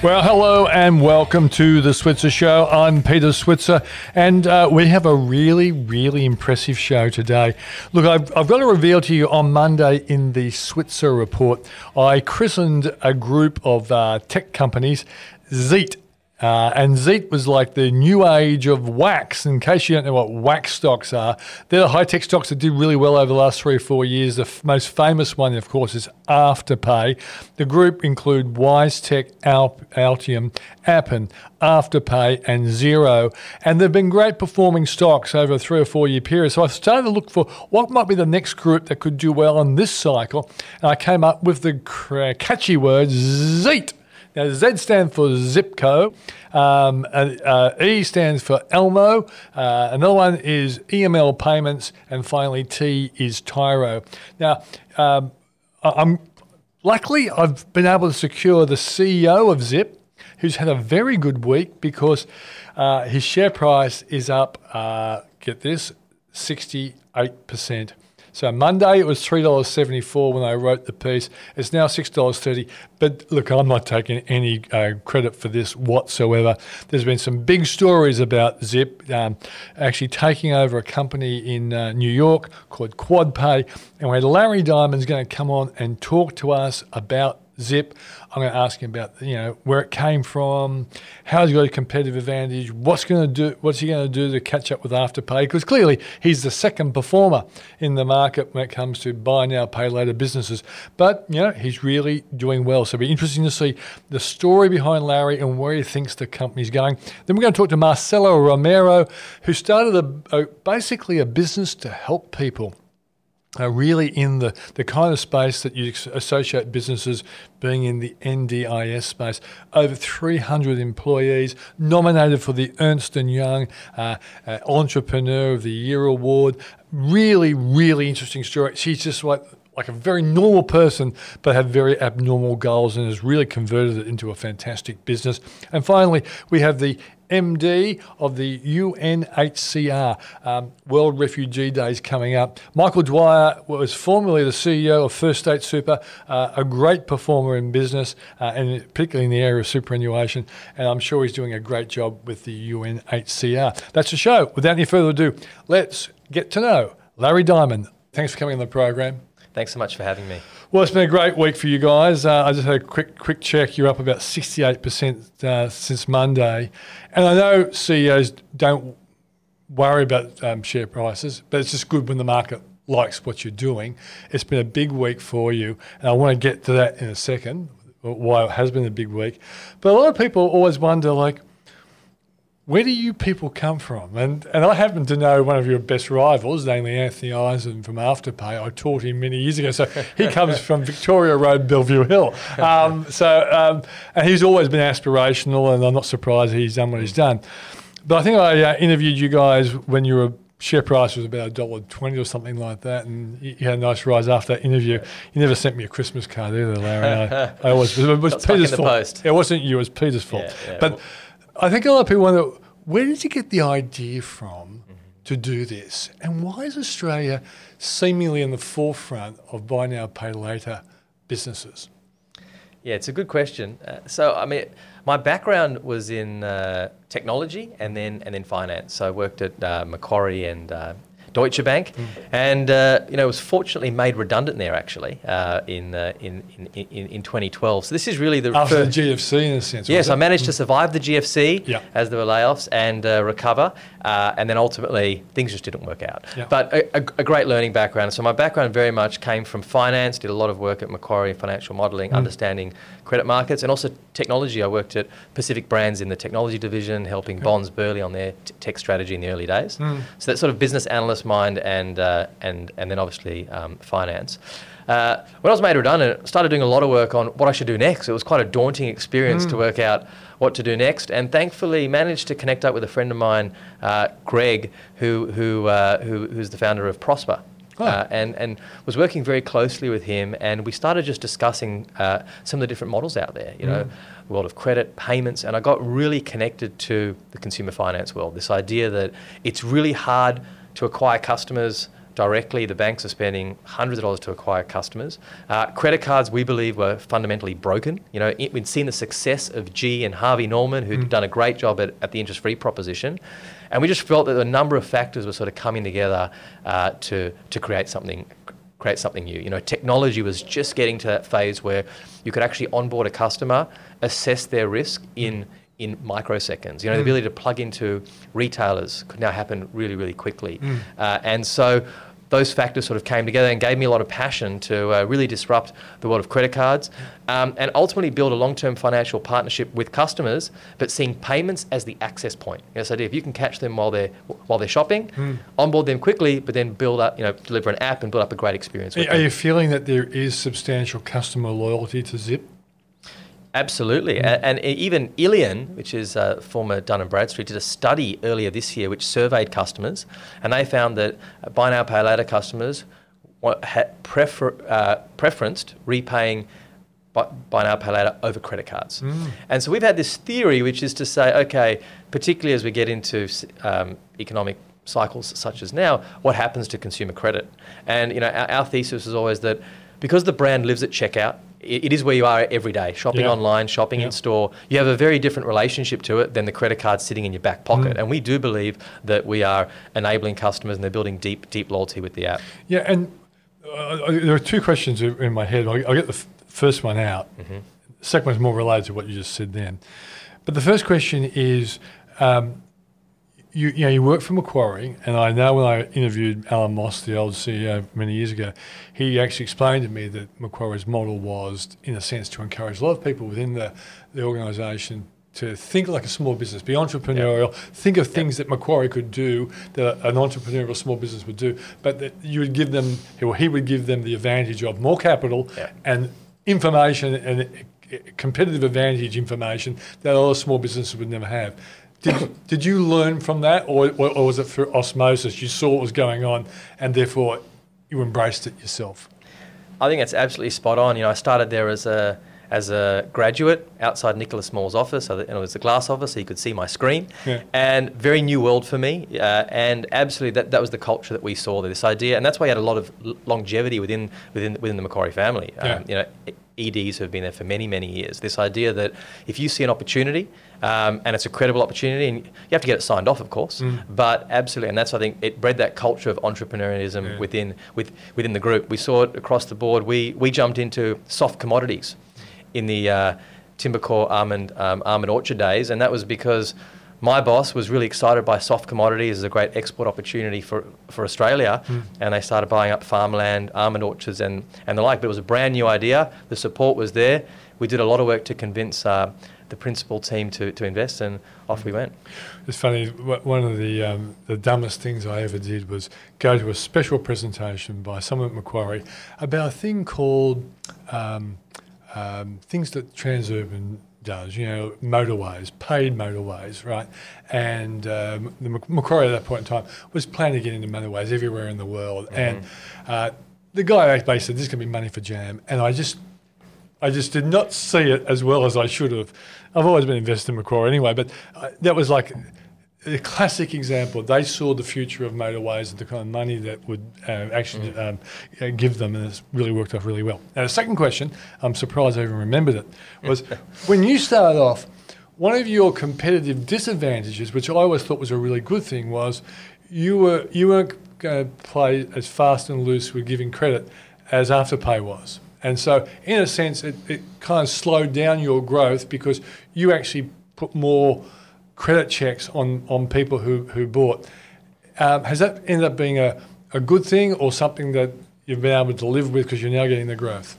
Well, hello and welcome to the Switzer Show. I'm Peter Switzer, and uh, we have a really, really impressive show today. Look, I've, I've got to reveal to you on Monday in the Switzer Report, I christened a group of uh, tech companies Zeet. Uh, and Zeet was like the new age of WAAAX. In case you don't know what WAAAX stocks are, they're the high tech stocks that did really well over the last three or four years. The f- most famous one, of course, is Afterpay. The group include WiseTech, Al- Altium, Appen, Afterpay, and Xero. And they've been great performing stocks over a three or four year period. So I started to look for what might be the next group that could do well on this cycle. And I came up with the catchy word Zeet. Now, Z stands for Zipco, um, uh, uh, E stands for Elmo, uh, another one is EML Payments, and finally T is Tyro. Now, um, I'm luckily I've been able to secure the CEO of Zip, who's had a very good week because uh, his share price is up. Uh, get this, sixty-eight percent. So Monday it was three dollars seventy four when I wrote the piece. It's now six dollars thirty. But look, I'm not taking any uh, credit for this whatsoever. There's been some big stories about Zip um, actually taking over a company in uh, New York called QuadPay, and had Larry Diamond's going to come on and talk to us about Zip. I'm going to ask him about you know where it came from, how he's got a competitive advantage, what's going to do, what's he going to do to catch up with Afterpay? Because clearly he's the second performer in the market when it comes to buy now, pay later businesses. But you know he's really doing well. So it'll be interesting to see the story behind Larry and where he thinks the company's going. Then we're going to talk to Marcella Romero, who started a, a basically a business to help people uh, really in the, the kind of space that you associate businesses being in the NDIS space. Over 300 employees, nominated for the Ernst & Young uh, uh, Entrepreneur of the Year Award. Really, really interesting story. She's just like like a very normal person, but had very abnormal goals and has really converted it into a fantastic business. And finally, we have the MD of the UNHCR um, World Refugee Days coming up. Michael Dwyer was formerly the CEO of First State Super, uh, a great performer in business, uh, and particularly in the area of superannuation. And I'm sure he's doing a great job with the UNHCR. That's the show. Without any further ado, let's get to know Larry Diamond. Thanks for coming on the program. Thanks so much for having me. Well, it's been a great week for you guys. Uh, I just had a quick quick check. You're up about 68% uh, since Monday. And I know CEOs don't worry about um, share prices, but it's just good when the market likes what you're doing. It's been a big week for you. And I want to get to that in a second, why it has been a big week. But a lot of people always wonder, like, where do you people come from? And and I happen to know one of your best rivals, namely Anthony Eisen from Afterpay. I taught him many years ago. So he comes from Victoria Road, Bellevue Hill. Um, so um, and he's always been aspirational, and I'm not surprised he's done what he's done. But I think I uh, interviewed you guys when you were share price was about a dollar twenty or something like that, and you had a nice rise after that interview. You never sent me a Christmas card either, Larry. I, I always it was Got stuck in Peter's fault. post. It wasn't you; it was Peter's fault. Yeah, yeah. But I think a lot of people wonder where did you get the idea from Mm-hmm. to do this, and why is Australia seemingly in the forefront of buy now, pay later businesses? Yeah, it's a good question. Uh, so, I mean, my background was in uh, technology and then and then finance. So I worked at uh, Macquarie and uh, Deutsche Bank, and uh, you know was fortunately made redundant there actually uh, in, uh, in, in in in 2012. So this is really the After first- the GFC, in a sense. Yes, I managed to survive the GFC Yeah. as there were layoffs and uh, recover, uh, and then ultimately things just didn't work out. Yeah. But a, a, a great learning background. So my background very much came from finance. Did a lot of work at Macquarie financial modelling, understanding credit markets, and also technology. I worked at Pacific Brands in the technology division, helping Bonds Berlei on their t- tech strategy in the early days. So that sort of business analyst mind and uh, and and then obviously um, finance. uh, when I was made redundant, I started doing a lot of work on what I should do next. It was quite a daunting experience to work out what to do next, and thankfully managed to connect up with a friend of mine, uh, Greg, who who, uh, who who's the founder of Prosper. Uh, and, and was working very closely with him, and we started just discussing uh, some of the different models out there, you know, world of credit, payments, and I got really connected to the consumer finance world. This idea that it's really hard to acquire customers directly. The banks are spending hundreds of dollars to acquire customers. Uh, credit cards, we believe, were fundamentally broken. You know, it, we'd seen the success of G and Harvey Norman, who'd done a great job at, at the interest-free proposition, and we just felt that a number of factors were sort of coming together uh, to to create something create something new. You know, technology was just getting to that phase where you could actually onboard a customer, assess their risk in in microseconds. You know, the ability to plug into retailers could now happen really, really quickly. Uh, and so those factors sort of came together and gave me a lot of passion to uh, really disrupt the world of credit cards um, and ultimately build a long-term financial partnership with customers, but seeing payments as the access point. You know, so if you can catch them while they're while they're shopping, onboard them quickly, but then build up, you know, deliver an app and build up a great experience. Are them. you feeling that there is substantial customer loyalty to Zip? Absolutely. A- And, even illion, which is uh, former Dun & Bradstreet, did a study earlier this year which surveyed customers, and they found that uh, buy now, pay later customers had prefer, uh, preferenced repaying buy, now, pay later over credit cards. And so we've had this theory, which is to say, okay, particularly as we get into um, economic cycles such as now, what happens to consumer credit? And you know, our, our thesis is always that because the brand lives at checkout, it, it is where you are every day, shopping Yeah. online, shopping Yeah. in store. You have a very different relationship to it than the credit card sitting in your back pocket. Mm. And we do believe that we are enabling customers and they're building deep, deep loyalty with the app. Yeah, and uh, there are two questions in my head. I'll, I'll get the f- first one out. The second one's more related to what you just said then. But the first question is, um, you, you know, you work for Macquarie, and I know when I interviewed Alan Moss, the old CEO, many years ago, he actually explained to me that Macquarie's model was, in a sense, to encourage a lot of people within the, the organisation to think like a small business, be entrepreneurial, think of things that Macquarie could do that an entrepreneurial small business would do, but that you would give them, or he would give them the advantage of more capital Yeah. and information and competitive advantage information that other small businesses would never have. Did, did you learn from that, or, or, or was it through osmosis? You saw what was going on, and therefore you embraced it yourself. I think it's absolutely spot on. You know, I started there as a as a graduate outside Nicholas Moore's office. So that, it was a glass office, so you could see my screen. Yeah. And very new world for me. Uh, and absolutely, that, that was the culture that we saw. This idea, and that's why you had a lot of longevity within within within the Macquarie family. Yeah. Um, you know, EDs have been there for many many years. This idea that if you see an opportunity. Um, and it's a credible opportunity, and you have to get it signed off, of course. Mm. But absolutely, and that's I think it bred that culture of entrepreneurialism Yeah. within with, within the group. We saw it across the board. We we jumped into soft commodities in the uh, Timbercorp almond um, almond orchard days, and that was because my boss was really excited by soft commodities as a great export opportunity for, for Australia, and they started buying up farmland, almond orchards, and, and the like. But it was a brand new idea. The support was there. We did a lot of work to convince uh, the principal team to, to invest, and off we went. It's funny. One of the um, the dumbest things I ever did was go to a special presentation by someone at Macquarie about a thing called um, um, things that Transurban does. You know, motorways, paid motorways, right? And um, the Macquarie at that point in time was planning to get into motorways everywhere in the world. And uh, the guy basically said, "This is going to be money for jam," and I just I just did not see it as well as I should have. I've always been invested in Macquarie anyway, but uh, that was like a classic example. They saw the future of motorways and the kind of money that would uh, actually um, uh, give them, and it's really worked off really well. Now, the second question, I'm surprised I even remembered it, was when you started off, one of your competitive disadvantages, which I always thought was a really good thing, was you were you weren't going to play as fast and loose with giving credit as Afterpay was. And so, in a sense, it, it kind of slowed down your growth because you actually put more credit checks on, on people who, who bought. Um, has that ended up being a, a good thing or something that you've been able to live with because you're now getting the growth?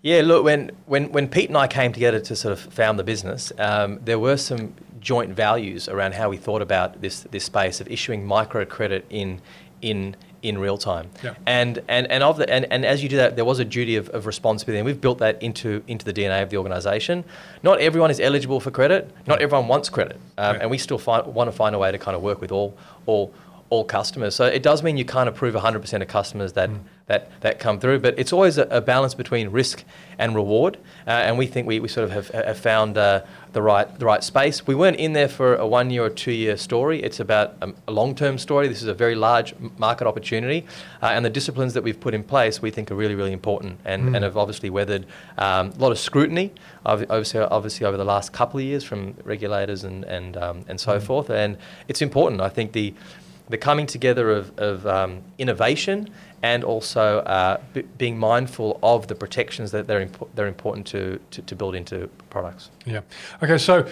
Yeah, look, when, when, when Pete and I came together to sort of found the business, um, there were some joint values around how we thought about this, this space of issuing microcredit in, in, in real time. Yeah. And, and, and, of the, and, and as you do that, there was a duty of, of responsibility, and we've built that into, into the DNA of the organisation. Not everyone is eligible for credit, not everyone wants credit, um, Yeah. and we still find, want to find a way to kind of work with all, all, all customers. So it does mean you can't approve 100% of customers that, that, that come through, but it's always a, a balance between risk and reward, uh, and we think we, we sort of have, have found uh, the, right, the right space. We weren't in there for a one year or two year story, it's about a, a long term story. This is a very large market opportunity, uh, and the disciplines that we've put in place we think are really, really important and, and have obviously weathered um, a lot of scrutiny, obviously, obviously over the last couple of years from regulators and, and, um, and so forth. And it's important. I think the, the coming together of, of um, innovation and also uh, b- being mindful of the protections that they're, impo- they're important to, to, to build into products. Yeah. Okay, so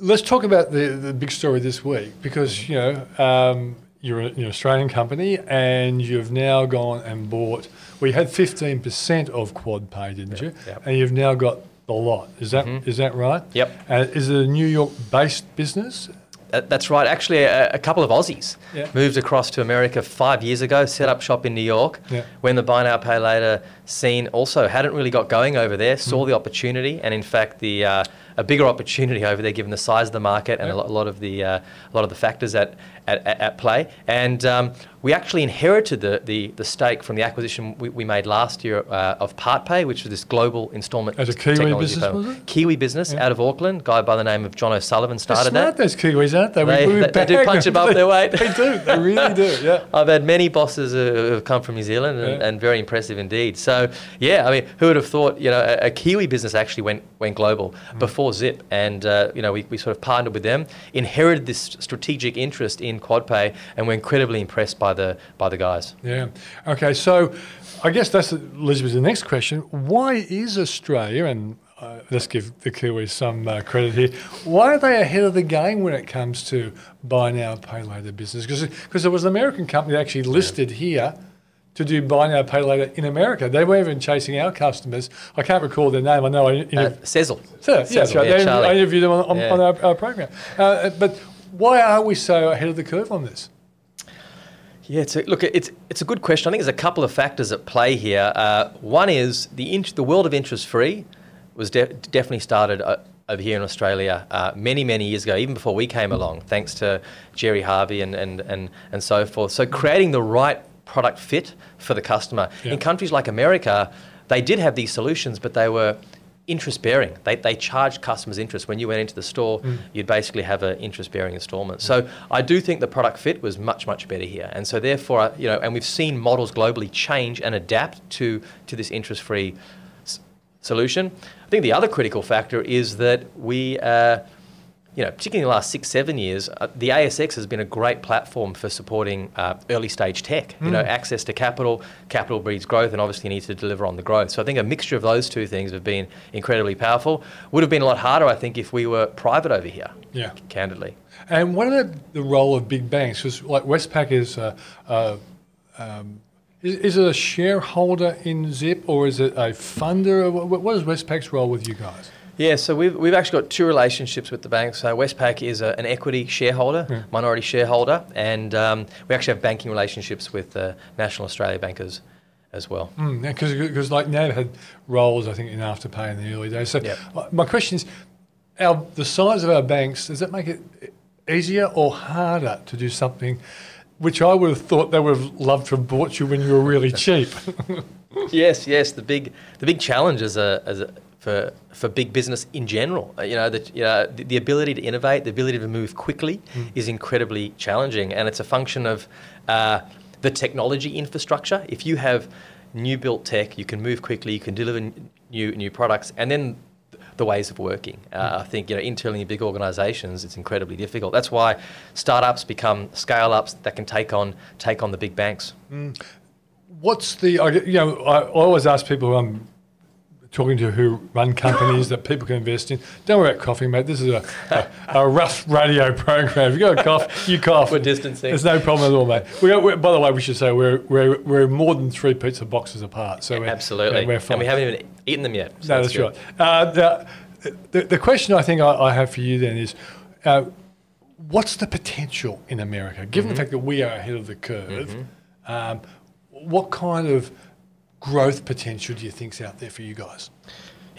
let's talk about the, the big story this week because, you know, um, you're a- you're an Australian company and you've now gone and bought, well, you had 15% of QuadPay, didn't you? yep. And you've now got the lot. Is that is that right? Yep. Uh, is it a New York based business? Uh, That's right. Actually, a, a couple of Aussies Yeah. moved across to America five years ago, set up shop in New York. Yeah. When the buy now pay later scene also hadn't really got going over there, Mm. saw the opportunity, and in fact, the uh, a bigger opportunity over there given the size of the market and Yeah. a, lot, a lot of the uh, a lot of the factors at at, at, at play. And um, we actually inherited the, the, the stake from the acquisition we, we made last year uh, of PartPay, which was this global installment As a Kiwi technology business, firm. was it? Kiwi business Yeah. out of Auckland, guy by the name of John O'Sullivan started smart, that. those Kiwis, aren't they? They- they- they do punch above their weight. They do. They really do. Yeah. I've had many bosses who have come from New Zealand and, Yeah. and very impressive indeed. So, yeah, I mean, who would have thought, you know, a, a Kiwi business actually went, went global Mm. before Zip. And, uh, you know, we, we sort of partnered with them, inherited this strategic interest in QuadPay, and we're incredibly impressed by the, by the guys. Yeah. Okay. So, I guess that's to the next question. Why is Australia and uh, let's give the Kiwis some uh, credit here. Why are they ahead of the game when it comes to buy now, pay later business? Because there was an American company actually listed here to do buy now, pay later in America. They weren't even chasing our customers. I can't recall their name. I know. I, Uh, so, yeah, that's right. yeah, They- Charlie. I interviewed them on, on, Yeah. on our, our program. Uh, but why are we so ahead of the curve on this? Yeah, it's a, look, it's it's a good question. I think there's a couple of factors at play here. Uh, one is the int- the world of interest free was de- definitely started uh, over here in Australia uh, many many years ago, even before we came along, thanks to Gerry Harvey and and and, and so forth. So creating the right product fit for the customer Yeah. in countries like America, they did have these solutions, but they were interest bearing. They, they charged customers interest. When you went into the store, you'd basically have an interest bearing installment. So I do think the product fit was much, much better here. And so therefore, uh, you know, and we've seen models globally change and adapt to, to this interest free s- solution. I think the other critical factor is that we, uh, you know, particularly in the last six, seven years, uh, the ASX has been a great platform for supporting uh, early stage tech. You know, access to capital, capital breeds growth, and obviously needs to deliver on the growth. So I think a mixture of those two things have been incredibly powerful. Would have been a lot harder, I think, if we were private over here. Yeah. Candidly. And what about the role of big banks? Because like Westpac is, uh, uh, um, is, is it a shareholder in Zip or is it a funder? What, what is Westpac's role with you guys? Yeah, so we've, we've actually got two relationships with the banks. So Westpac is a, an equity shareholder, minority shareholder, and um, we actually have banking relationships with uh, National Australia bankers as well. Because because like NAB had roles, I think, in Afterpay in the early days. So Yep. my- my question is, our the size of our banks does that make it easier or harder to do something? Which I would have thought they would have loved to have bought you when you were really cheap. Yes, yes. The big the big challenge as a as a for for big business in general, uh, you know, that you know, the, the ability to innovate, the ability to move quickly, is incredibly challenging, and it's a function of uh, the technology infrastructure. If you have new built tech, you can move quickly, you can deliver new new products, and then the ways of working. Uh, I think you know internally in big organisations, it's incredibly difficult. That's why startups become scale ups that can take on take on the big banks. What's the, you know, I I always ask people who I'm talking to who run companies that people can invest in. Don't worry about coughing, mate. This is a, a, a rough radio program. If you got a cough, you cough. We're distancing. There's no problem at all, mate. We by the way, we should say we're, we're, we're more than three pizza boxes apart. So we're, Absolutely, we're, we're fine. and we haven't even eaten them yet. so No, that's good. right. Uh, the, the, the question I think I, I have for you then is, uh, what's the potential in America, given Mm-hmm. the fact that we are ahead of the curve? Um, what kind of growth potential do you think's out there for you guys?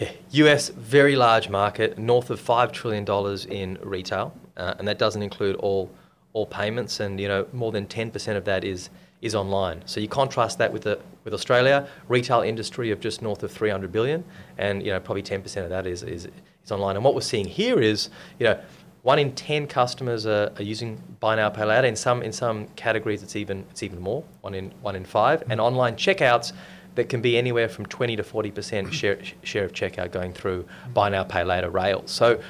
Yeah, US very large market, north of five trillion dollars in retail, uh, and that doesn't include all all payments, and you know more than ten percent of that is is online. So you contrast that with the with Australia, retail industry of just north of 300 billion, and you know probably 10% of that is, is is online. And what we're seeing here is you know one in 10 customers are, are using buy now pay later. In some in some categories, it's even it's even more. One in one in five, and online checkouts that can be anywhere from 20 to 40% share, share of checkout going through buy now, pay later rails. So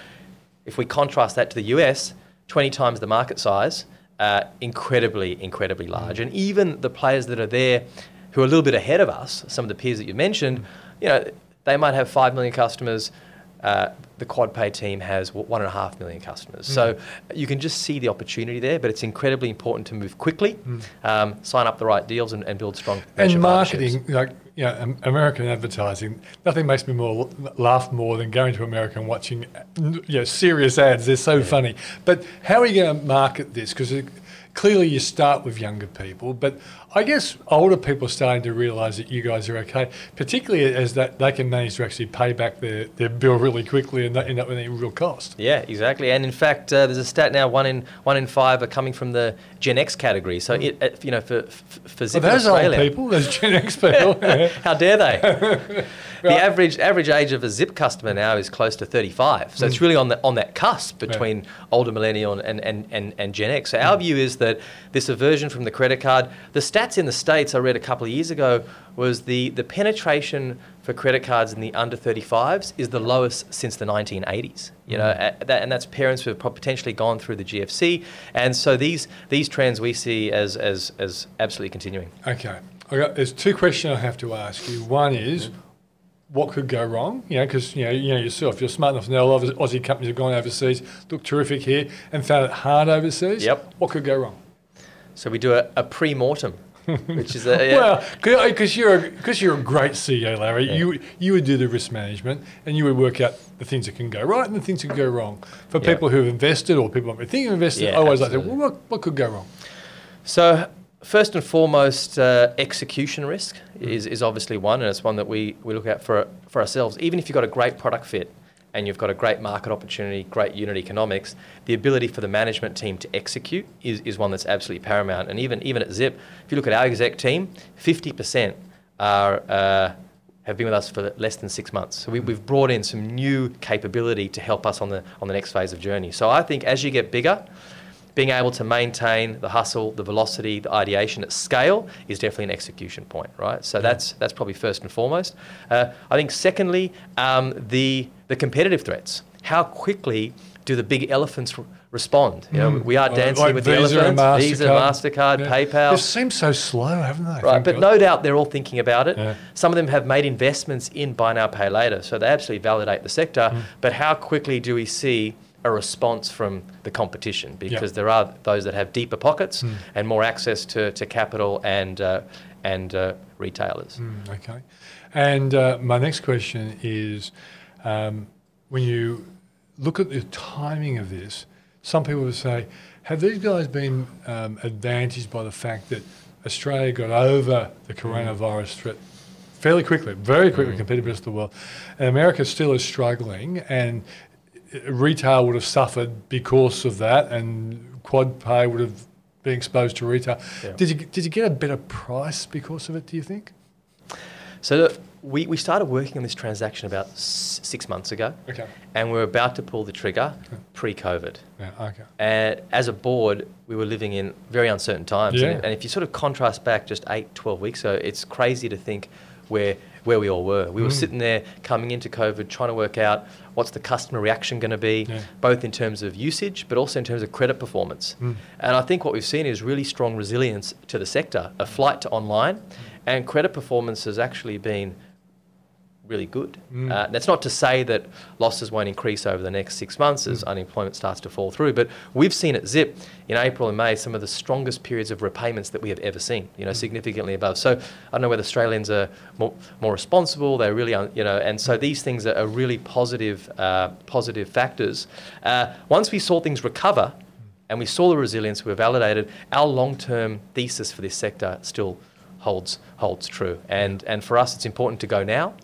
if we contrast that to the US, 20 times the market size, uh, incredibly, incredibly large. And even the players that are there who are a little bit ahead of us, some of the peers that you mentioned, you know, they might have 5 million customers. Uh, the QuadPay team has one and a half million customers. Mm. So you can just see the opportunity there, but it's incredibly important to move quickly, mm. um, sign up the right deals, and, and build strong. And marketing, like you know, American advertising, nothing makes me more laugh more than going to America and watching you know, serious ads. They're so yeah. funny. But how are you going to market this? Because clearly you start with younger people, but I guess older people are starting to realise that you guys are okay, particularly as that they can manage to actually pay back their, their bill really quickly and not end up with any real cost. Yeah, exactly. And in fact, uh, there's a stat now: one in one in five are coming from the Gen X category. So it, uh, you know, for for Zip well, those Australia, old people, those Gen X people, how dare they? the average average age of a Zip customer now is close to 35. So mm. it's really on the on that cusp between older millennial and, and, and, and Gen X. So mm. our view is that this aversion from the credit card, the stats in the States I read a couple of years ago was the, the penetration for credit cards in the under 35s is the lowest since the 1980s. You know, mm. that, and that's parents who have potentially gone through the GFC. And so these these trends we see as as, as absolutely continuing. Okay. Got, there's two questions I have to ask you. One is, mm-hmm what could go wrong? You know, because you know, you know yourself, you're smart enough to know a lot of Aussie companies have gone overseas, looked terrific here, and found it hard overseas. Yep. What could go wrong? So we do a, a pre-mortem, which is a yeah. well, because you're because you're a great CEO, Larry. Yeah. You you would do the risk management, and you would work out the things that can go right and the things that can go wrong. For people who have invested or people who are thinking of investing, yeah, I always absolutely. like to well, what what could go wrong? So first and foremost, uh, execution risk is, is obviously one, and it's one that we, we look at for, for ourselves. Even if you've got a great product fit and you've got a great market opportunity, great unit economics, the ability for the management team to execute is, is one that's absolutely paramount. And even, even at Zip, if you look at our exec team, 50% are, uh, have been with us for less than six months. So we, have brought in some new capability to help us on the, on the next phase of journey. So I think as you get bigger, being able to maintain the hustle, the velocity, the ideation at scale is definitely an execution point, right? So that's that's probably first and foremost. Uh, I think secondly, um, the the competitive threats. How quickly do the big elephants respond? You know, mm. we are dancing like with Visa the elephants. MasterCard. Visa, Mastercard, yeah. PayPal. They seem so slow, haven't they? Right, but God. no doubt they're all thinking about it. Yeah. Some of them have made investments in buy now, pay later, so they absolutely validate the sector. Mm. But how quickly do we see a response from the competition because yep. there are those that have deeper pockets mm. and more access to, to capital and uh, and uh, retailers. Mm, okay, and uh, my next question is, um, when you look at the timing of this, some people would say, have these guys been um, advantaged by the fact that Australia got over the hmm. coronavirus threat fairly quickly, very quickly mm. compared to the rest of the world. And America still is struggling, and retail would have suffered because of that, and QuadPay would have been exposed to retail. Yeah. Did you did you get a better price because of it? Do you think? So we, we started working on this transaction about s- six months ago. Okay. And we are about to pull the trigger pre-COVID. Yeah. Okay. And as a board, we were living in very uncertain times. Yeah. And, and if you sort of contrast back just eight, 12 weeks ago, it's crazy to think where where we all were. We mm. were sitting there coming into COVID, trying to work out what's the customer reaction going to be, yeah. both in terms of usage, but also in terms of credit performance. Mm. And I think what we've seen is really strong resilience to the sector, a flight to online, mm. and credit performance has actually been really good. Mm. Uh, that's not to say that losses won't increase over the next six months as mm. unemployment starts to fall through, but we've seen at Zip in April and May some of the strongest periods of repayments that we have ever seen, you know, mm. significantly above. So I don't know whether Australians are more, more responsible, they're really, un, you know, and so these things are, are really positive, uh, positive factors. Uh, once we saw things recover, and we saw the resilience. We were validated. Our long-term thesis for this sector still holds holds true. And and for us, it's important to go now,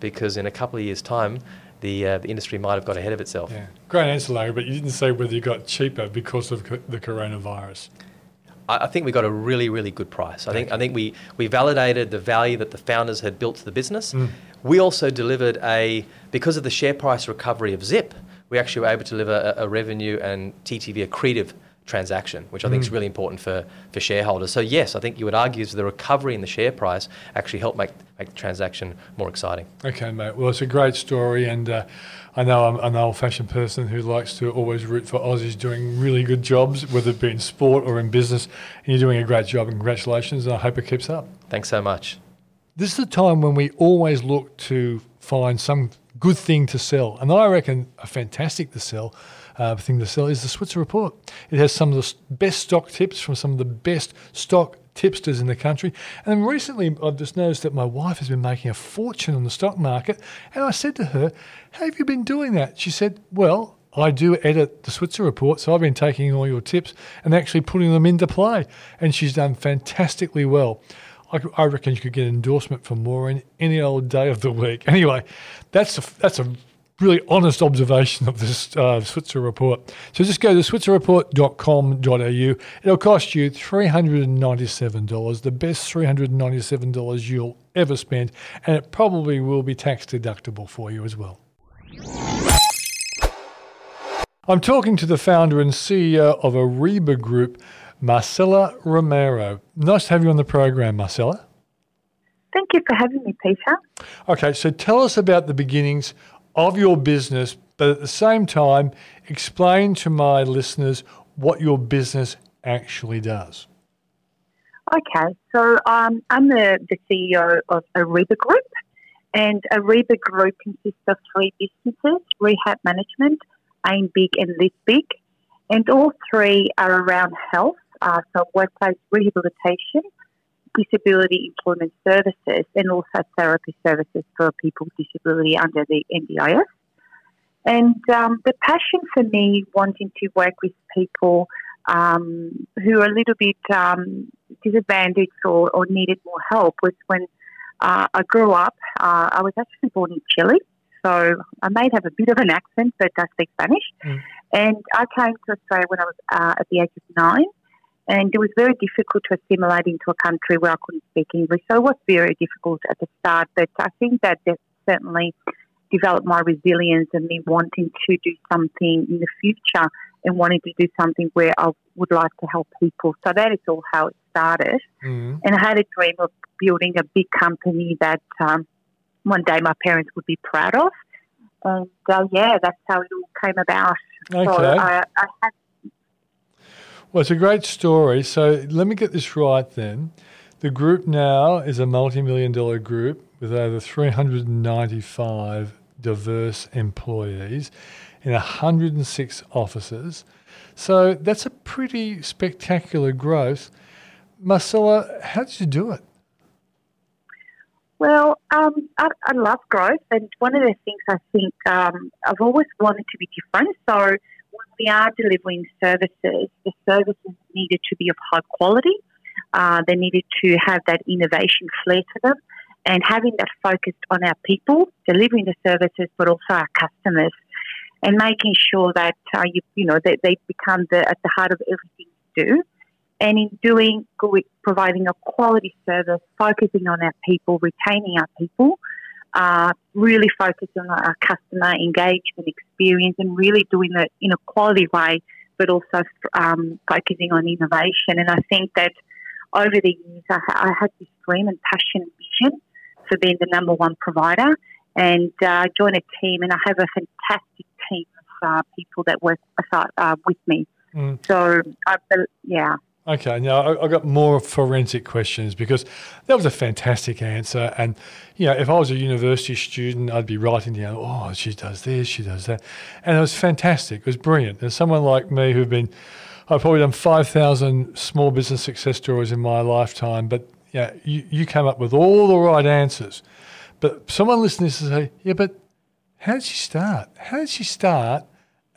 because in a couple of years' time, the uh, the industry might have got ahead of itself. Yeah. Great answer, Larry, but you didn't say whether you got cheaper because of co- the coronavirus. I I think we got a really, really good price. I think I think we, we validated the value that the founders had built to the business. We also delivered a because of the share price recovery of Zip, we actually were able to deliver a, a revenue and TTV accretive transaction, which I think is really important for, for shareholders. So yes, I think you would argue that the recovery in the share price actually helped make make the transaction more exciting. Okay, mate. Well, it's a great story, and uh, I know I'm an old-fashioned person who likes to always root for Aussies doing really good jobs, whether it be in sport or in business. And you're doing a great job, congratulations. And I hope it keeps up. Thanks so much. This is the time when we always look to find some good thing to sell, and I reckon a fantastic to sell uh, thing to sell is the Switzer Report. It has some of the best stock tips from some of the best stock tipsters in the country. And recently, I've just noticed that my wife has been making a fortune on the stock market, and I said to her, "How have you been doing that?" She said, "Well." I do edit the Switzer report, so I've been taking all your tips and actually putting them into play. And she's done fantastically well. I, I reckon you could get endorsement from Maureen any old day of the week. Anyway, that's a, that's a really honest observation of this uh, Switzer report. So just go to switzerreport.com.au. It'll cost you $397, the best $397 you'll ever spend, and it probably will be tax deductible for you as well. I'm talking to the founder and CEO of Arriba Group, Marcella Romero. Nice to have you on the program, Marcella. Thank you for having me, Peter. Okay, so tell us about the beginnings of your business, but at the same time, explain to my listeners what your business actually does. Okay, so um, I'm the, the CEO of Arriba Group, and Arriba Group consists of three businesses rehab management, Aim Big, and Live Big. And all three are around health, uh, so workplace rehabilitation, disability employment services, and also therapy services for people with disability under the NDIS. And um, the passion for me wanting to work with people um, who are a little bit um, disadvantaged or, or needed more help was when uh, I grew up. Uh, I was actually born in Chile, so I may have a bit of an accent, but I speak Spanish. Mm. And I came to Australia when I was uh, at the age of nine, and it was very difficult to assimilate into a country where I couldn't speak English. So it was very difficult at the start, but I think that that certainly developed my resilience and me wanting to do something in the future and wanting to do something where I would like to help people. So that is all how it started. Mm. And I had a dream of building a big company that um, one day my parents would be proud of. And uh, yeah, that's how it all came about. So Okay. I, I had Well, it's a great story. So let me get this right then. The group now is a multi million dollar group with over 395 diverse employees in 106 offices. So that's a pretty spectacular growth. Marcella, how did you do it? Well, um, I, I love growth, and one of the things I think um, I've always wanted to be different. So when we are delivering services, the services needed to be of high quality. Uh, they needed to have that innovation flair to them, and having that focused on our people, delivering the services, but also our customers, and making sure that uh, you, you know that they become the, at the heart of everything you do. And in doing providing a quality service, focusing on our people, retaining our people, uh, really focusing on our customer engagement experience, and really doing it in a quality way, but also um, focusing on innovation. And I think that over the years, I, I had this dream and passion and vision for being the number one provider, and uh, joined a team, and I have a fantastic team of uh, people that work uh, with me. Mm. So, I, yeah. Okay, now I- I've got more forensic questions because that was a fantastic answer. And, you know, if I was a university student, I'd be writing down, oh, she does this, she does that. And it was fantastic. It was brilliant. And someone like me who've been, I've probably done 5,000 small business success stories in my lifetime, but yeah, you, you came up with all the right answers. But someone listening to say, yeah, but how did she start? How did she start?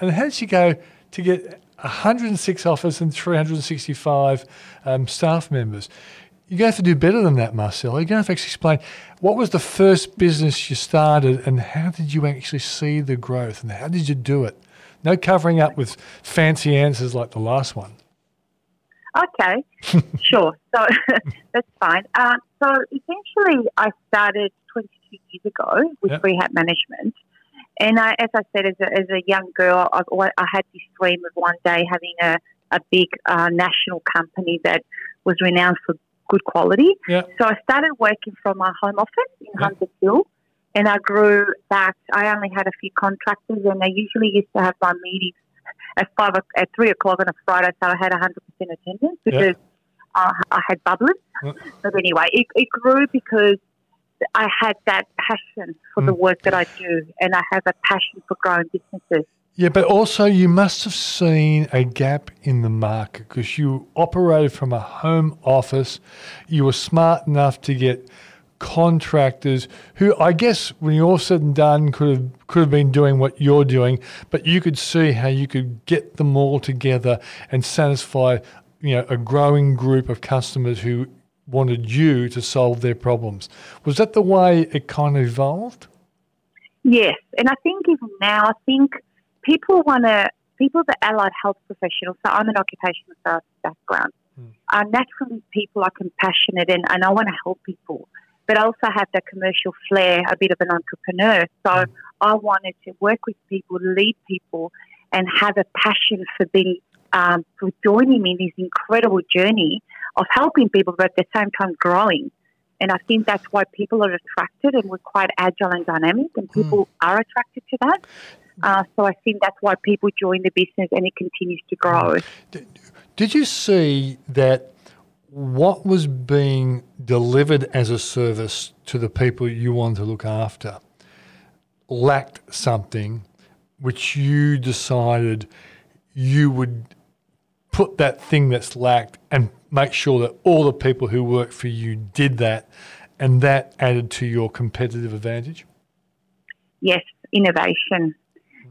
And how did she go to get 106 office and 365 um, staff members. You're going to have to do better than that, Marcella. You're going to have to actually explain what was the first business you started and how did you actually see the growth and how did you do it? No covering up with fancy answers like the last one. Okay, sure. So that's fine. Uh, so essentially, I started 22 years ago with Yep. rehab management. And I, as I said, as a, as a young girl, I, I had this dream of one day having a, a big uh, national company that was renowned for good quality. Yeah. So I started working from my home office in Yeah. Hunters Hill. And I grew that. I only had a few contractors, and I usually used to have my meetings at five at three o'clock on a Friday, so I had hundred percent attendance Yeah. because uh, I had bubblers. Yeah. But anyway, it, it grew because I had that passion for the Mm. work that I do, and I have a passion for growing businesses. Yeah, but also you must have seen a gap in the market because you operated from a home office. You were smart enough to get contractors who I guess when you're all said and done could have could have been doing what you're doing, but you could see how you could get them all together and satisfy, you know, a growing group of customers who wanted you to solve their problems. Was that the way it kind of evolved? Yes, and I think even now, I think people want to, people that allied health professionals, so I'm an occupational therapist background, are naturally people are compassionate and, and I want to help people, but I also have that commercial flair, a bit of an entrepreneur. So I wanted to work with people, lead people, and have a passion for being, um, for joining me in this incredible journey of helping people, but at the same time growing. And I think that's why people are attracted, and we're quite agile and dynamic, and people are attracted to that. Uh, so I think that's why people join the business, and it continues to grow. Did you see that what was being delivered as a service to the people you want to look after lacked something which you decided you would put that thing that's lacked and make sure that all the people who work for you did that and that added to your competitive advantage? Yes, innovation.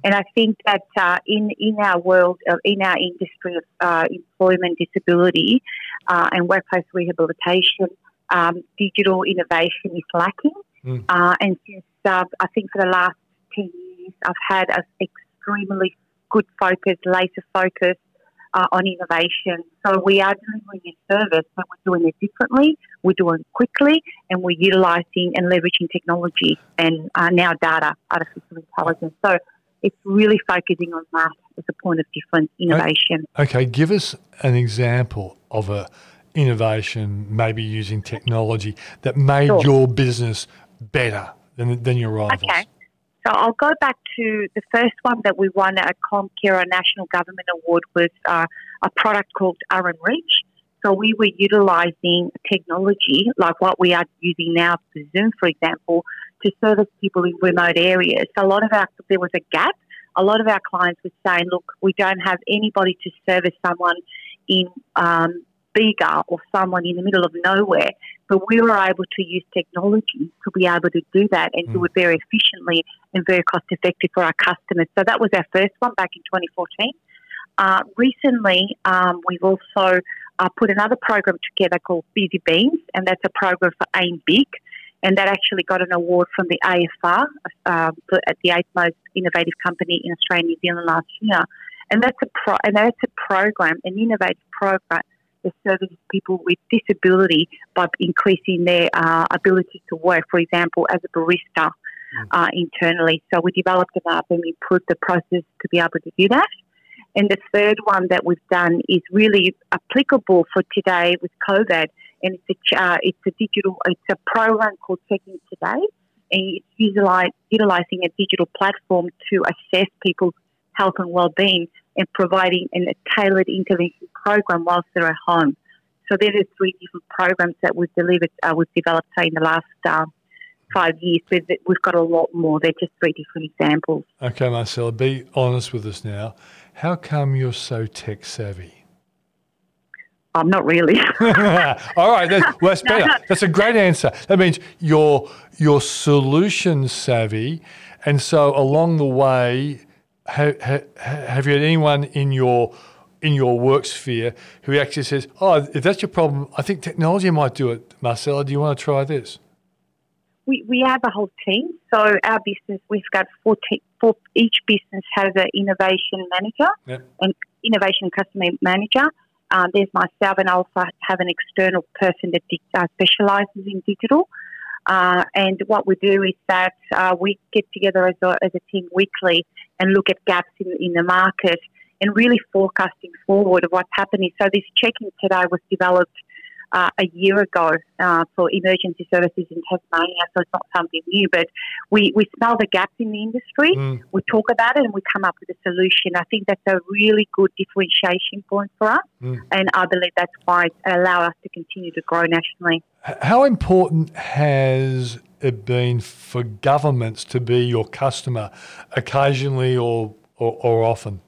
And I think that uh, in in our world, uh, in our industry of uh, employment disability uh, and workplace rehabilitation, um, digital innovation is lacking. Mm. Uh, and since uh, I think for the last ten years, I've had an extremely good focus, laser focus uh, on innovation. So we are delivering a service, but we're doing it differently. We're doing it quickly, and we're utilising and leveraging technology and uh, now data, artificial intelligence. So it's really focusing on that as a point of difference, innovation. Okay, give us an example of a innovation, maybe using technology that made Sure. your business better than, than your rivals. Okay. So I'll go back to the first one that we won at ComCare, a national government award, was uh, a product called Aaron Reach. So we were utilising technology like what we are using now for Zoom, for example, to service people in remote areas. So a lot of our there was a gap. A lot of our clients were saying, "Look, we don't have anybody to service someone in um, Bega or someone in the middle of nowhere." But we were able to use technology to be able to do that and do it very efficiently and very cost effective for our customers. So that was our first one back in 2014. Uh, recently, um, we've also uh, put another program together called Busy Beans, and that's a program for Aim Big. And that actually got an award from the AFR uh, for, at the eighth most innovative company in Australia and New Zealand last year. And that's a pro- and that's a program, an innovative program that services people with disability by increasing their uh, ability to work. For example, as a barista uh, internally. So we developed an app and we improved the process to be able to do that. And the third one that we've done is really applicable for today with COVID, and it's a uh, it's a digital it's a program called Checking Today, and it's utilizing a digital platform to assess people's health and well-being and providing a tailored intervention program whilst they're at home. So there are three different programs that we've delivered, uh, we've developed say, in the last um, five years. But we've got a lot more. They're just three different examples. Okay, Marcella, be honest with us now. How come you're so tech savvy? I'm not really. All right, that's, well, that's No, better. no. That's a great answer. That means you're you're solution savvy, and so along the way, have, have, have you had anyone in your in your work sphere who actually says, "Oh, if that's your problem, I think technology might do it." Marcella, do you want to try this? We, we have a whole team. So our business, we've got four, te- four each business has an innovation manager Yep. and innovation customer manager. Uh, there's myself, and I also have an external person that uh, specialises in digital. Uh, and what we do is that uh, we get together as a, as a team weekly and look at gaps in, in the market and really forecasting forward of what's happening. So this check-in today was developed uh, a year ago uh, for emergency services in Tasmania, so it's not something new. But we, we smell the gaps in the industry, Mm. we talk about it, and we come up with a solution. I think that's a really good differentiation point for us, Mm. and I believe that's why it allowed us to continue to grow nationally. How important has it been for governments to be your customer occasionally or, or, or often?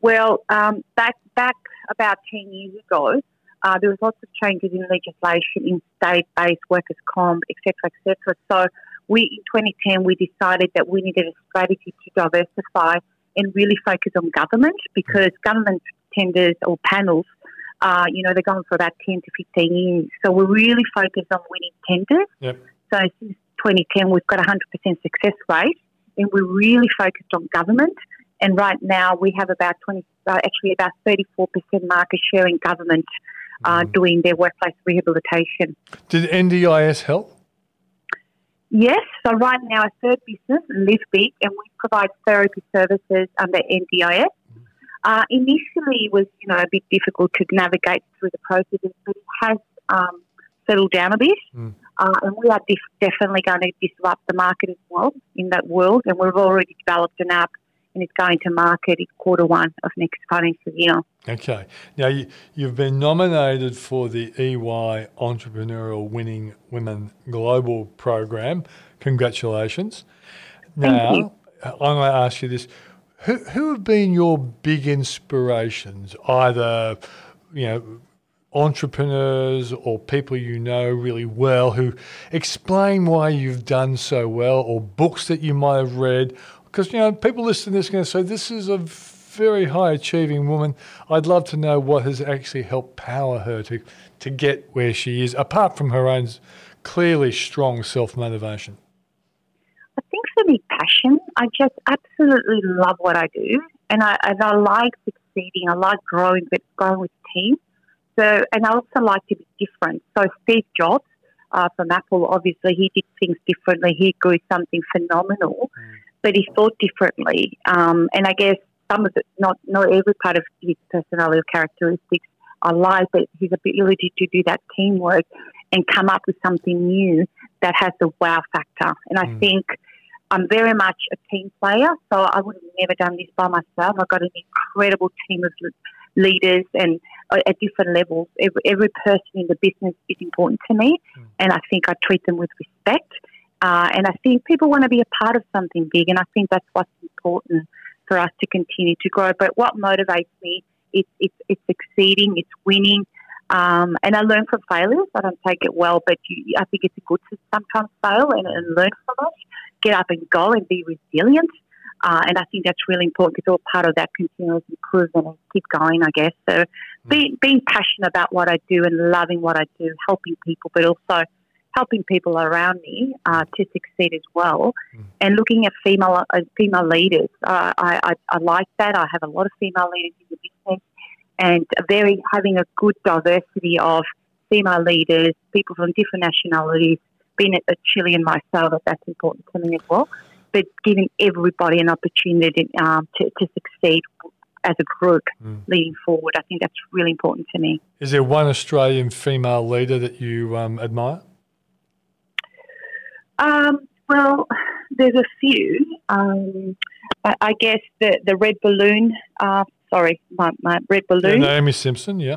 Well, um, back back about ten years ago, uh, there was lots of changes in legislation in state-based workers' comp, etc., etc. So, we in 2010 we decided that we needed a strategy to diversify and really focus on government because government tenders or panels, uh, you know, they're going for about 10 to 15 years. So we're really focused on winning tenders. Yep. So since 2010, we've got 100% success rate, and we're really focused on government. And right now, we have about 20, uh, actually about 34% market share in government uh, doing their workplace rehabilitation. Did NDIS help? Yes, so right now, our third business, Live Big, and we provide therapy services under NDIS. Uh, initially, it was you know a bit difficult to navigate through the process, but it has um, settled down a bit. Mm. Uh, and we are def- definitely going to disrupt the market as well in that world. And we've already developed an app, and it's going to market in quarter one of next financial year. Okay. Now, you, you've been nominated for the EY Entrepreneurial Winning Women Global Program. Congratulations. now, you. I'm going to ask you this. Who, who have been your big inspirations, either, you know, entrepreneurs or people you know really well who explain why you've done so well or books that you might have read because you know people listening to this are going to say this is a very high achieving woman i'd love to know what has actually helped power her to to get where she is apart from her own clearly strong self-motivation I think for me, passion. I just absolutely love what I do, and I and I like succeeding. I like growing, but growing with team. So, and I also like to be different. So, Steve Jobs uh, from Apple, obviously, he did things differently. He grew something phenomenal, but he thought differently. Um, and I guess some of it, not not every part of his personality or characteristics are like, but his ability to do that teamwork and come up with something new that has the wow factor. And I think I'm very much a team player, so I would have never done this by myself. I've got an incredible team of leaders and uh, at different levels. Every, every person in the business is important to me, and I think I treat them with respect. Uh, and I think people want to be a part of something big, and I think that's what's important for us to continue to grow. But what motivates me is it's, it's succeeding, it's winning, um, and I learn from failures. I don't take it well, but you, I think it's good to sometimes fail and, and learn from it. Get up and go and be resilient. Uh, and I think that's really important. It's all part of that continuous improvement and keep going, I guess. So being, being passionate about what I do and loving what I do, helping people, but also helping people around me uh, to succeed as well. And looking at female uh, female leaders, uh, I, I, I like that. I have a lot of female leaders in the business, and very having a good diversity of female leaders, people from different nationalities. Being a Chilean myself, that's important to me as well. But giving everybody an opportunity um, to, to succeed as a group leading forward, I think that's really important to me. is there one australian female leader that you um, admire Um, well, there's a few. Um, I, I guess the the red balloon. Uh, sorry, my, my red yeah, balloon. naomi simson yeah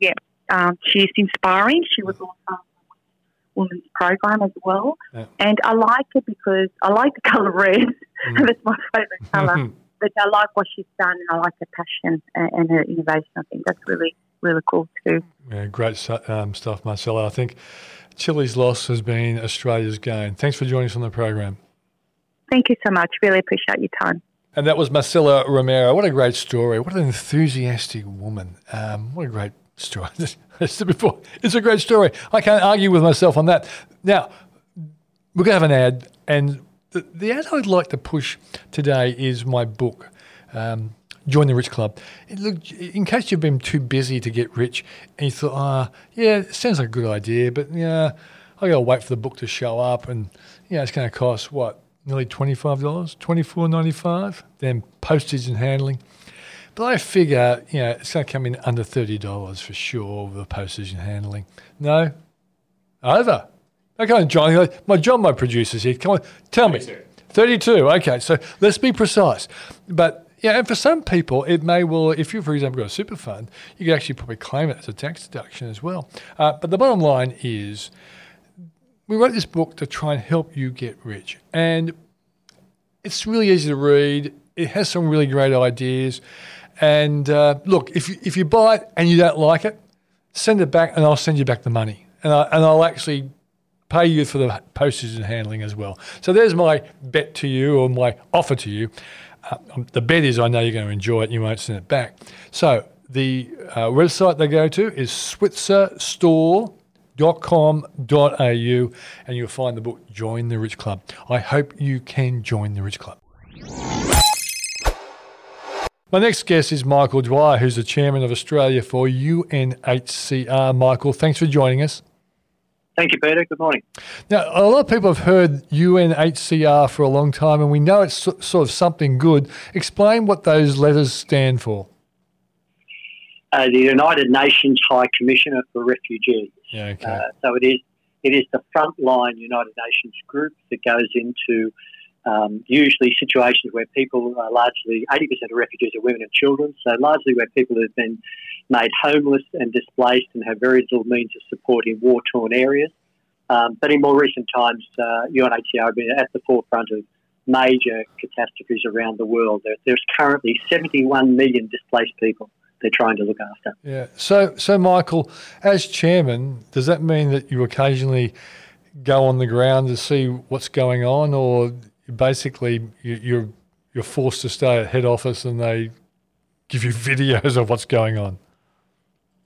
Yeah, um, she's inspiring. She was also on the women's program as well, Yeah. and I like her because I like the color red. That's my favorite color. but I like what she's done, and I like her passion and, and her innovation. I think that's really really cool too. Yeah, great um, stuff, Marcella. I think Chile's loss has been Australia's gain. Thanks for joining us on the program. Thank you so much. Really appreciate your time. And that was Marcella Romero. What a great story. What an enthusiastic woman. Um, what a great story. I said before, it's a great story. I can't argue with myself on that. Now, we're going to have an ad. And the, the ad I'd like to push today is my book. Um, join the Rich Club. Look, in case you've been too busy to get rich and you thought, ah, oh, yeah, it sounds like a good idea, but yeah, I got to wait for the book to show up, and yeah, it's going to cost what nearly twenty five dollars, twenty four ninety five, then postage and handling. But I figure, you know, it's going to come in under thirty dollars for sure with the postage and handling. No, over. Okay, John. My John, my producer's here. Come on, tell me. 32. Okay, so let's be precise. But yeah, and for some people, it may well, if you, for example, got a super fund, you could actually probably claim it as a tax deduction as well. Uh, but the bottom line is, we wrote this book to try and help you get rich. And it's really easy to read. It has some really great ideas. And uh, look, if you, if you buy it and you don't like it, send it back and I'll send you back the money. And, I, and I'll actually pay you for the postage and handling as well. So there's my bet to you or my offer to you. Uh, the bet is I know you're going to enjoy it and you won't send it back. So the uh, website they go to is switzerstore.com.au and you'll find the book Join the Rich Club. I hope you can join the Rich Club. My next guest is Michael Dwyer, who's the chairman of Australia for UNHCR. Michael, thanks for joining us. Thank you, Peter. Good morning. Now, a lot of people have heard UNHCR for a long time, and we know it's sort of something good. Explain what those letters stand for. Uh, the United Nations High Commissioner for Refugees. Yeah, okay. Uh, so it is it is the frontline United Nations group that goes into um, usually situations where people are largely 80% of refugees are women and children. So largely where people have been made homeless and displaced and have very little means of support in war torn areas. Um, but in more recent times, uh, UNHCR have been at the forefront of major catastrophes around the world. There, there's currently 71 million displaced people they're trying to look after. Yeah. So, so Michael, as chairman, does that mean that you occasionally go on the ground to see what's going on, or basically you're you're forced to stay at head office and they give you videos of what's going on?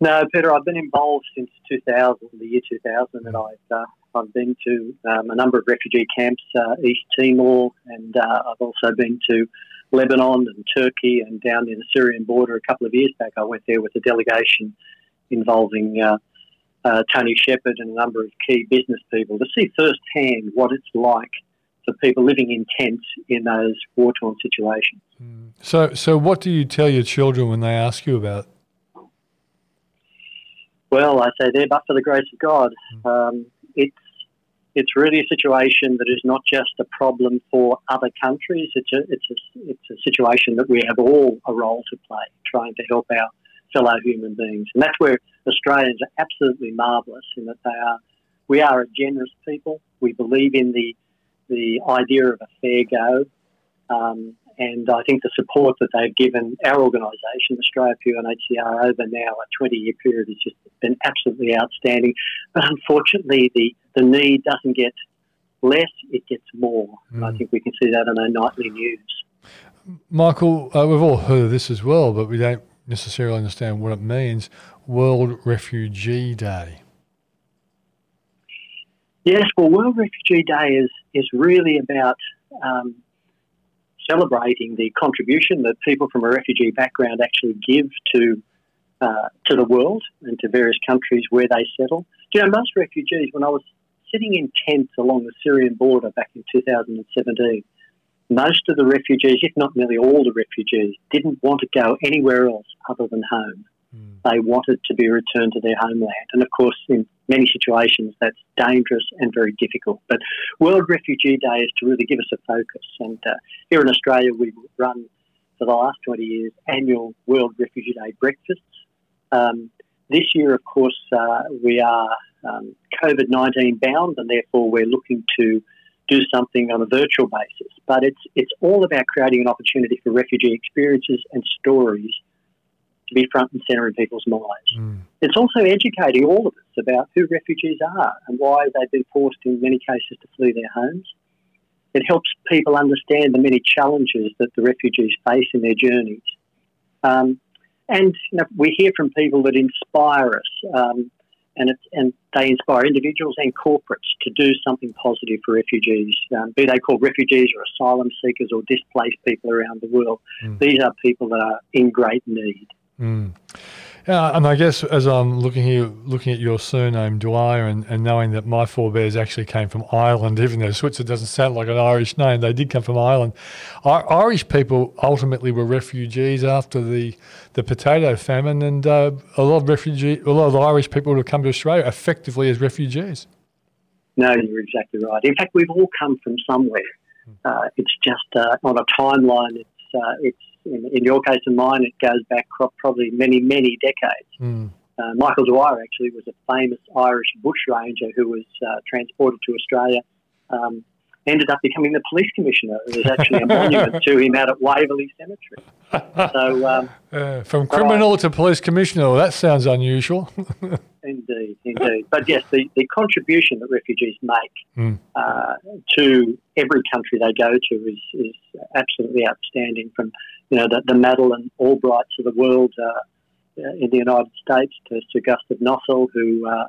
No, Peter, I've been involved since 2000, the year 2000, and I've, uh, I've been to um, a number of refugee camps, uh, East Timor, and uh, I've also been to Lebanon and Turkey and down near the Syrian border a couple of years back. I went there with a delegation involving uh, uh, Tony Shepherd and a number of key business people to see firsthand what it's like for people living in tents in those war torn situations. Mm. So, so what do you tell your children when they ask you about well, I say there, but for the grace of God, mm. um, it's it's really a situation that is not just a problem for other countries. It's a it's a it's a situation that we have all a role to play, trying to help our fellow human beings, and that's where Australians are absolutely marvellous in that they are. We are a generous people. We believe in the the idea of a fair go. Um, and I think the support that they've given our organisation, Australia for UNHCR, over now a 20 year period has just been absolutely outstanding. But unfortunately, the, the need doesn't get less, it gets more. Mm. I think we can see that in our nightly news. Michael, uh, we've all heard of this as well, but we don't necessarily understand what it means. World Refugee Day. Yes, well, World Refugee Day is, is really about um, celebrating the contribution that people from a refugee background actually give to uh, to the world and to various countries where they settle. You know, most refugees, when I was sitting in tents along the Syrian border back in 2017, most of the refugees, if not nearly all the refugees, didn't want to go anywhere else other than home. Mm. They wanted to be returned to their homeland. And of course, in many situations, that's dangerous and very difficult. But World Refugee Day is to really give us a focus. And uh, here in Australia, we've run for the last 20 years annual World Refugee Day breakfasts. Um, this year, of course, uh, we are um, COVID 19 bound, and therefore we're looking to do something on a virtual basis. But it's, it's all about creating an opportunity for refugee experiences and stories to be front and centre in people's minds. Mm. It's also educating all of us about who refugees are and why they've been forced in many cases to flee their homes. it helps people understand the many challenges that the refugees face in their journeys. Um, and you know, we hear from people that inspire us, um, and, it, and they inspire individuals and corporates to do something positive for refugees, um, be they called refugees or asylum seekers or displaced people around the world. Mm. These are people that are in great need. Mm. Yeah, and I guess as I'm looking here, looking at your surname Dwyer, and, and knowing that my forebears actually came from Ireland, even though Switzerland doesn't sound like an Irish name, they did come from Ireland. Irish people ultimately were refugees after the the potato famine, and uh, a lot of refugee, a lot of Irish people have come to Australia effectively as refugees. No, you're exactly right. In fact, we've all come from somewhere. Uh, it's just uh, on a timeline. It's uh, it's in, in, your case and mine, it goes back probably many, many decades. Mm. Uh, Michael Dwyer actually was a famous Irish bushranger who was uh, transported to Australia. Um, ended up becoming the police commissioner. There's actually a monument to him out at Waverley Cemetery. So, um, uh, from criminal I, to police commissioner, well, that sounds unusual. indeed, indeed. But yes, the, the contribution that refugees make mm. uh, to every country they go to is, is absolutely outstanding. From you know, the, the Madeleine Albrights of the world uh, in the United States to Sir Gustav Nossal, who uh, uh,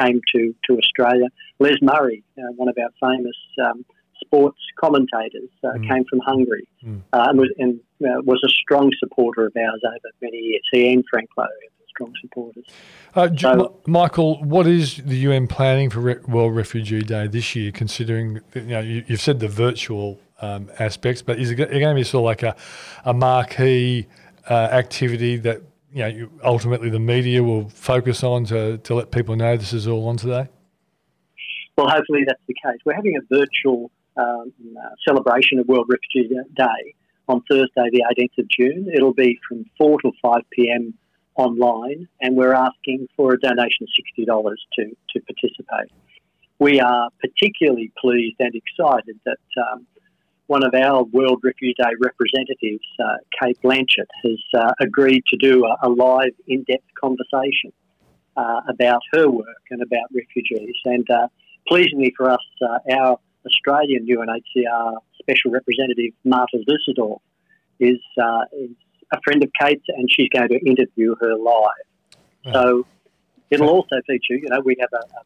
came to, to Australia. Les Murray, uh, one of our famous um, sports commentators, uh, mm. came from Hungary mm. Uh, and, was, and was, a strong supporter of ours over many years. He and Frank Lowy strong supporters. Uh, so, Michael, what is the UN planning for Re- World Refugee Day this year? Considering you know you, have said the virtual um, aspects, but is it going to be sort of like a, a marquee uh, activity that you know you, ultimately the media will focus on to, to let people know this is all on today? Well, hopefully that's the case. We're having a virtual um, uh, celebration of World Refugee Day on Thursday, the 18th of June. It'll be from 4 till 5 p.m. online, and we're asking for a donation of $60 to, to participate. We are particularly pleased and excited that um, one of our World Refugee Day representatives, uh, Cate Blanchett, has uh, agreed to do a, a live, in depth conversation uh, about her work and about refugees. And uh, pleasingly for us, uh, our Australian UNHCR Special Representative, Marta Dusseldorp, is, uh, is a friend of Cate's, and she's going to interview her live. So it'll also feature, you know, we have a, a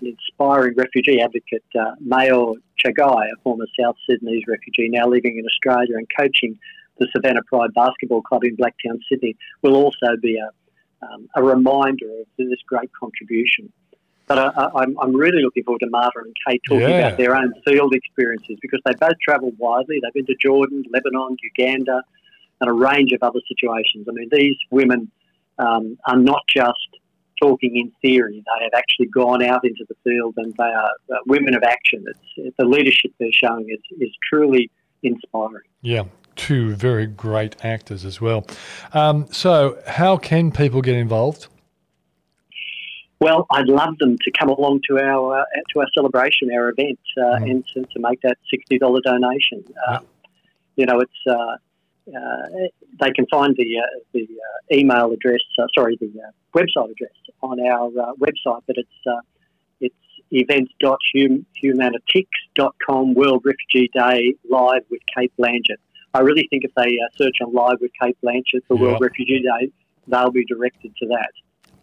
an inspiring refugee advocate, uh, Mayo Chagai, a former South Sudanese refugee now living in Australia and coaching the Savannah Pride Basketball Club in Blacktown, Sydney, will also be a, um, a reminder of this great contribution. But I, am really looking forward to Marta and Kate talking yeah. about their own field experiences because they both travelled widely. They've been to Jordan, Lebanon, Uganda, and a range of other situations. I mean, these women um, are not just talking in theory. They have actually gone out into the field and they are uh, women of action. It's, the leadership they're showing is, is truly inspiring. Yeah, two very great actors as well. Um, so, how can people get involved? Well, I'd love them to come along to our uh, to our celebration, our event, uh, mm. and to, to, make that sixty dollar donation. Uh, you know, it's uh, they can find the uh, the uh, email address, sorry, the website address on our website, but it's it's events.humanitix.com World Refugee Day Live with Cate Blanchett. I really think if they search on Live with Cate Blanchett for yeah. World Refugee Day, they'll be directed to that.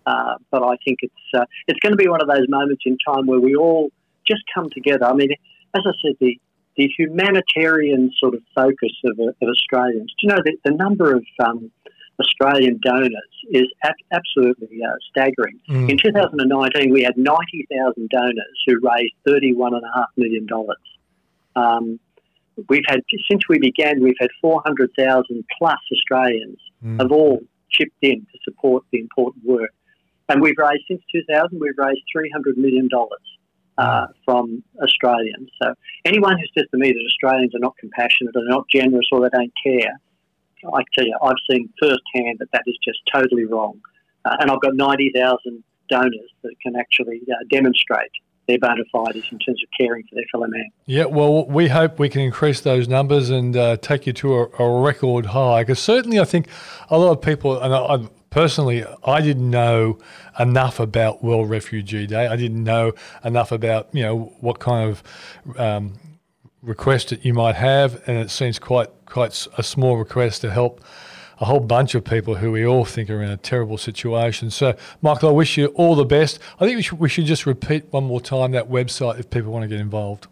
Uh, but I think it's uh, it's going to be one of those moments in time where we all just come together. I mean, as I said, the the humanitarian sort of focus of, of Australians. Do you know that the number of um, Australian donors is ab- absolutely uh, staggering. Mm. In 2019, we had 90,000 donors who raised $31.5 million. Um, we've had, since we began, we've had 400,000 plus Australians mm. have all chipped in to support the important work. And we've raised, since 2000, we've raised $300 million uh, from Australians. So anyone who says to me that Australians are not compassionate or not generous or they don't care, I tell you, I've seen firsthand that that is just totally wrong. Uh, and I've got 90,000 donors that can actually uh, demonstrate their bona fides in terms of caring for their fellow man. Yeah, well, we hope we can increase those numbers and uh, take you to a, a record high. Because certainly, I think a lot of people, and I, personally, I didn't know enough about World Refugee Day. I didn't know enough about you know what kind of um, request that you might have, and it seems quite quite a small request to help a whole bunch of people who we all think are in a terrible situation. So, Michael, I wish you all the best. I think we should, we should just repeat one more time that website if people want to get involved.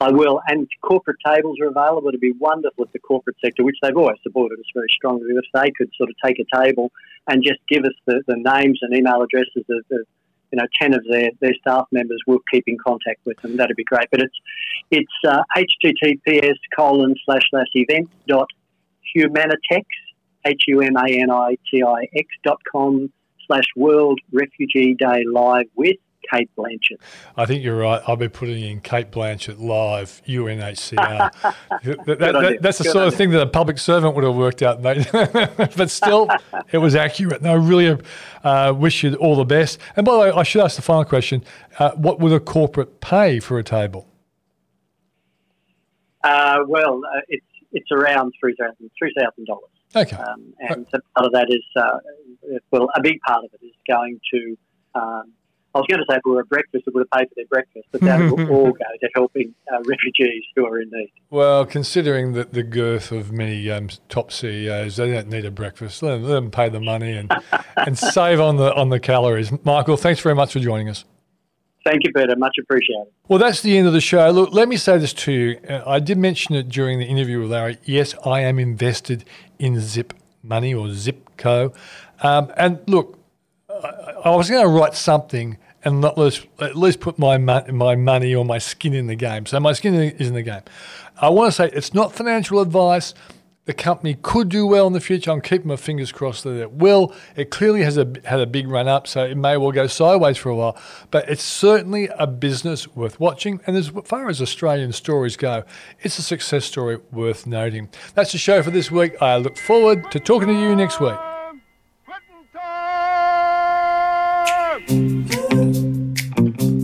I will. And corporate tables are available. It'd be wonderful if the corporate sector, which they've always supported us very strongly, if they could sort of take a table and just give us the, the names and email addresses of, you know, 10 of their, their staff members, we'll keep in contact with them. That'd be great. But it's it's uh, https colon slash slash event dot humanitix, H-U-M-A-N-I-T-I-X dot com slash World Refugee Day Live with Cate Blanchett. I think you're right. I'll be putting in Cate Blanchett live, UNHCR. that, that, that, that's the Good sort of thing that a public servant would have worked out, mate. but still, it was accurate. And I really uh, wish you all the best. And by the way, I should ask the final question uh, what would a corporate pay for a table? Uh, well, uh, it's it's around $3,000. Okay. Um, and so part of that is, uh, well, a big part of it is going to um, I was going to say if we were a breakfast, it would have paid for their breakfast, but that will all go to helping uh, refugees who are in need. Well, considering that the girth of many um, top CEOs, they don't need a breakfast. Let them, let them pay the money and, and save on the on the calories. Michael, thanks very much for joining us. Thank you, Peter. Much appreciated. Well, that's the end of the show. Look, let me say this to you. Uh, I did mention it during the interview with Larry. Yes, I am invested in Zip Money or Zipco. Um, and look, I was going to write something and least, at least put my my money or my skin in the game. So my skin is in the game. I want to say it's not financial advice. The company could do well in the future. I'm keeping my fingers crossed that it will. It clearly has a, had a big run up, so it may well go sideways for a while. But it's certainly a business worth watching. And as far as Australian stories go, it's a success story worth noting. That's the show for this week. I look forward to talking to you next week. Thank you.